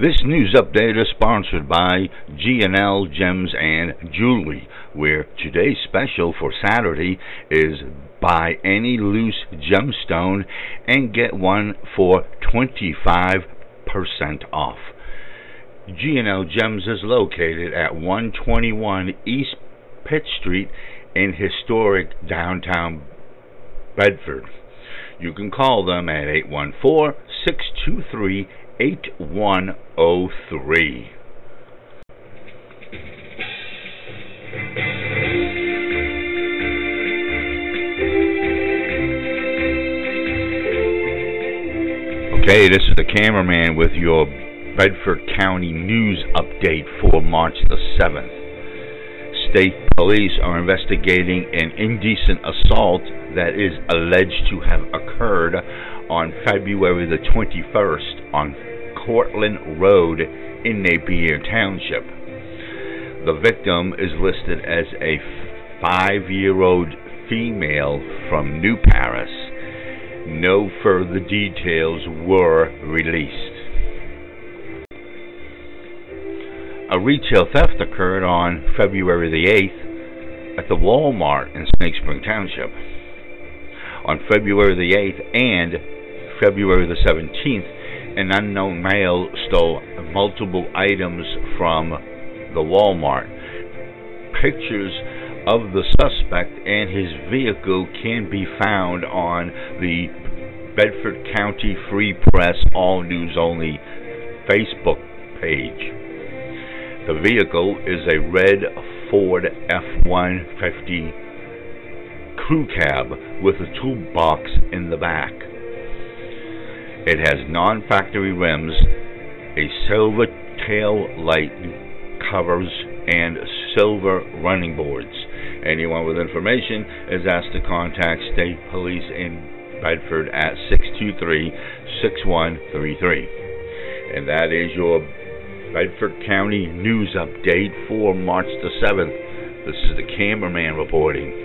This news update is sponsored by G&L Gems and Jewelry, where today's special for Saturday is buy any loose gemstone and get one for 25% off. G&L Gems is located at 121 East Pitt Street in historic downtown Bedford. You can call them at 814 623 8103. Okay, this is the cameraman with your Bedford County news update for March the 7th. State police are investigating an indecent assault that is alleged to have occurred on February the 21st on Cortland Road in Napier Township. The victim is listed as a five year old female from New Paris. No further details were released. A retail theft occurred on February the 8th at the Walmart in Snake Spring Township on February the 8th and February the 17th, an unknown male stole multiple items from the Walmart. Pictures of the suspect and his vehicle can be found on the Bedford County Free Press All News Only Facebook page. The vehicle is a red Ford F 150 crew cab with a toolbox in the back. It has non-factory rims, a silver tail light covers, and silver running boards. Anyone with information is asked to contact State Police in Bedford at 623-6133. And that is your Bedford County news update for March the 7th. This is the cameraman reporting.